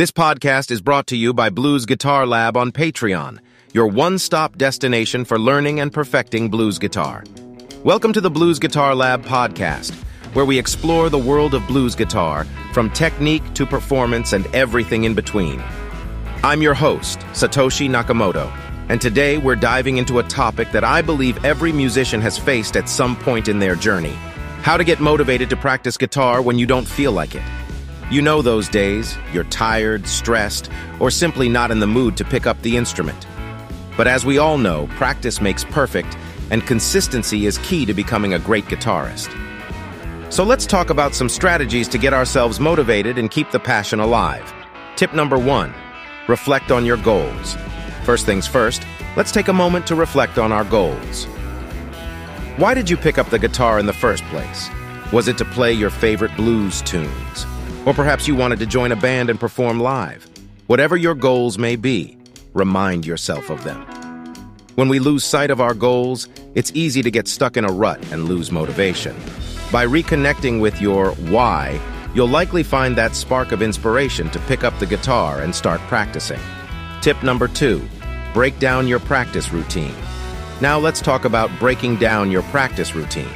This podcast is brought to you by Blues Guitar Lab on Patreon, your one-stop destination for learning and perfecting blues guitar. Welcome to the Blues Guitar Lab podcast, where we explore the world of blues guitar, from technique to performance and everything in between. I'm your host, Satoshi Nakamoto, and today we're diving into a topic that I believe every musician has faced at some point in their journey. How to get motivated to practice guitar when you don't feel like it. You know those days, you're tired, stressed, or simply not in the mood to pick up the instrument. But as we all know, practice makes perfect, and consistency is key to becoming a great guitarist. So let's talk about some strategies to get ourselves motivated and keep the passion alive. Tip number one, reflect on your goals. First things first, let's take a moment to reflect on our goals. Why did you pick up the guitar in the first place? Was it to play your favorite blues tunes? Or perhaps you wanted to join a band and perform live. Whatever your goals may be, remind yourself of them. When we lose sight of our goals, it's easy to get stuck in a rut and lose motivation. By reconnecting with your why, you'll likely find that spark of inspiration to pick up the guitar and start practicing. Tip number two, break down your practice routine. Now let's talk about breaking down your practice routine.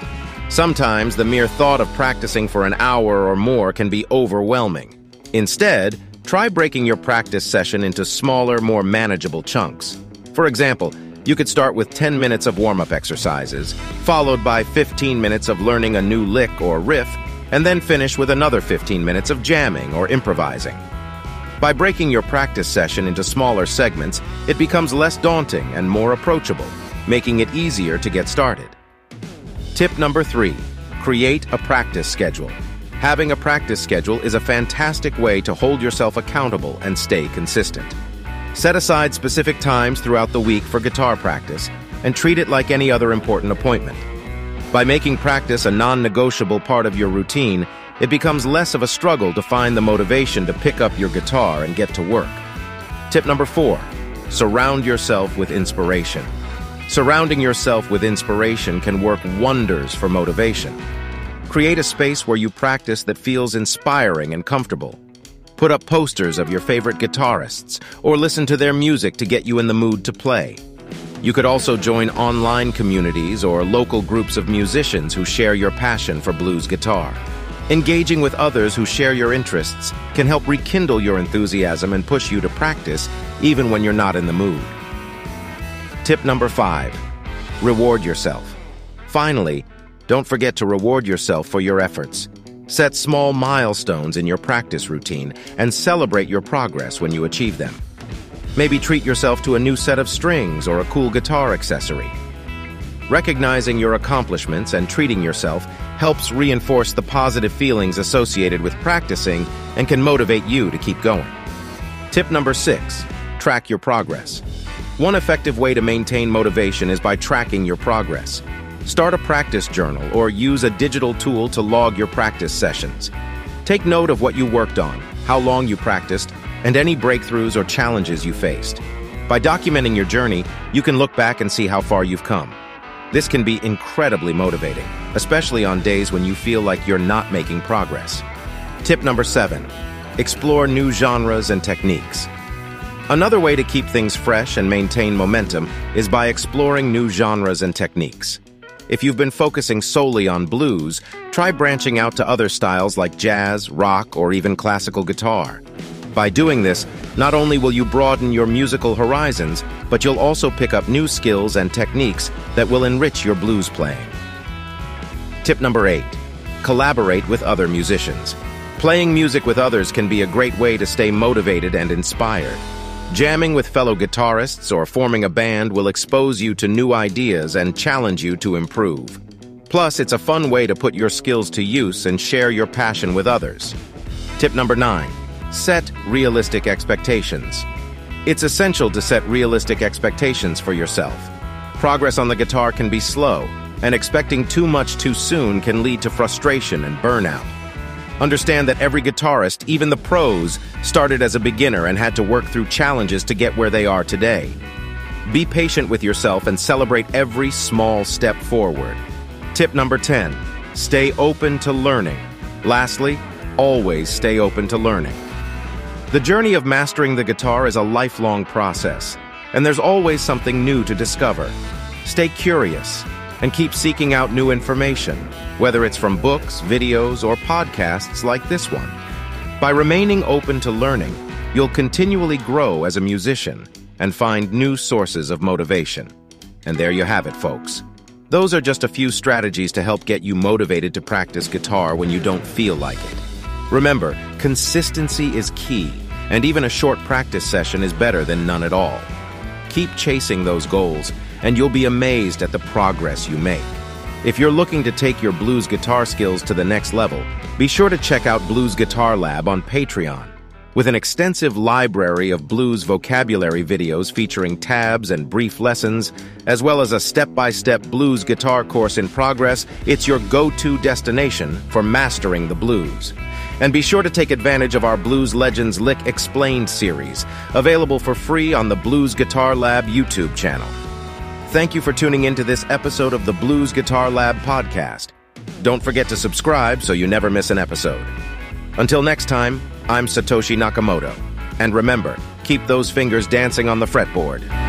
Sometimes the mere thought of practicing for an hour or more can be overwhelming. Instead, try breaking your practice session into smaller, more manageable chunks. For example, you could start with 10 minutes of warm-up exercises, followed by 15 minutes of learning a new lick or riff, and then finish with another 15 minutes of jamming or improvising. By breaking your practice session into smaller segments, it becomes less daunting and more approachable, making it easier to get started. Tip number three, create a practice schedule. Having a practice schedule is a fantastic way to hold yourself accountable and stay consistent. Set aside specific times throughout the week for guitar practice and treat it like any other important appointment. By making practice a non-negotiable part of your routine, it becomes less of a struggle to find the motivation to pick up your guitar and get to work. Tip number four, surround yourself with inspiration. Surrounding yourself with inspiration can work wonders for motivation. Create a space where you practice that feels inspiring and comfortable. Put up posters of your favorite guitarists, or listen to their music to get you in the mood to play. You could also join online communities or local groups of musicians who share your passion for blues guitar. Engaging with others who share your interests can help rekindle your enthusiasm and push you to practice even when you're not in the mood. Tip number five, reward yourself. Finally, don't forget to reward yourself for your efforts. Set small milestones in your practice routine and celebrate your progress when you achieve them. Maybe treat yourself to a new set of strings or a cool guitar accessory. Recognizing your accomplishments and treating yourself helps reinforce the positive feelings associated with practicing and can motivate you to keep going. Tip number six, track your progress. One effective way to maintain motivation is by tracking your progress. Start a practice journal or use a digital tool to log your practice sessions. Take note of what you worked on, how long you practiced, and any breakthroughs or challenges you faced. By documenting your journey, you can look back and see how far you've come. This can be incredibly motivating, especially on days when you feel like you're not making progress. Tip number seven, explore new genres and techniques. Another way to keep things fresh and maintain momentum is by exploring new genres and techniques. If you've been focusing solely on blues, try branching out to other styles like jazz, rock, or even classical guitar. By doing this, not only will you broaden your musical horizons, but you'll also pick up new skills and techniques that will enrich your blues playing. Tip number eight, collaborate with other musicians. Playing music with others can be a great way to stay motivated and inspired. Jamming with fellow guitarists or forming a band will expose you to new ideas and challenge you to improve. Plus, it's a fun way to put your skills to use and share your passion with others. Tip number nine, set realistic expectations. It's essential to set realistic expectations for yourself. Progress on the guitar can be slow, and expecting too much too soon can lead to frustration and burnout. Understand that every guitarist, even the pros, started as a beginner and had to work through challenges to get where they are today. Be patient with yourself and celebrate every small step forward. Tip number 10, stay open to learning. Lastly, always stay open to learning. The journey of mastering the guitar is a lifelong process, and there's always something new to discover. Stay curious and keep seeking out new information, whether it's from books, videos, or podcasts like this one. By remaining open to learning, you'll continually grow as a musician and find new sources of motivation. And there you have it, folks. Those are just a few strategies to help get you motivated to practice guitar when you don't feel like it. Remember, consistency is key, and even a short practice session is better than none at all. Keep chasing those goals, and you'll be amazed at the progress you make. If you're looking to take your blues guitar skills to the next level, be sure to check out Blues Guitar Lab on Patreon. With an extensive library of blues vocabulary videos featuring tabs and brief lessons, as well as a step-by-step blues guitar course in progress, it's your go-to destination for mastering the blues. And be sure to take advantage of our Blues Legends Lick Explained series, available for free on the Blues Guitar Lab YouTube channel. Thank you for tuning in to this episode of the Blues Guitar Lab podcast. Don't forget to subscribe so you never miss an episode. Until next time, I'm Satoshi Nakamoto. And remember, keep those fingers dancing on the fretboard.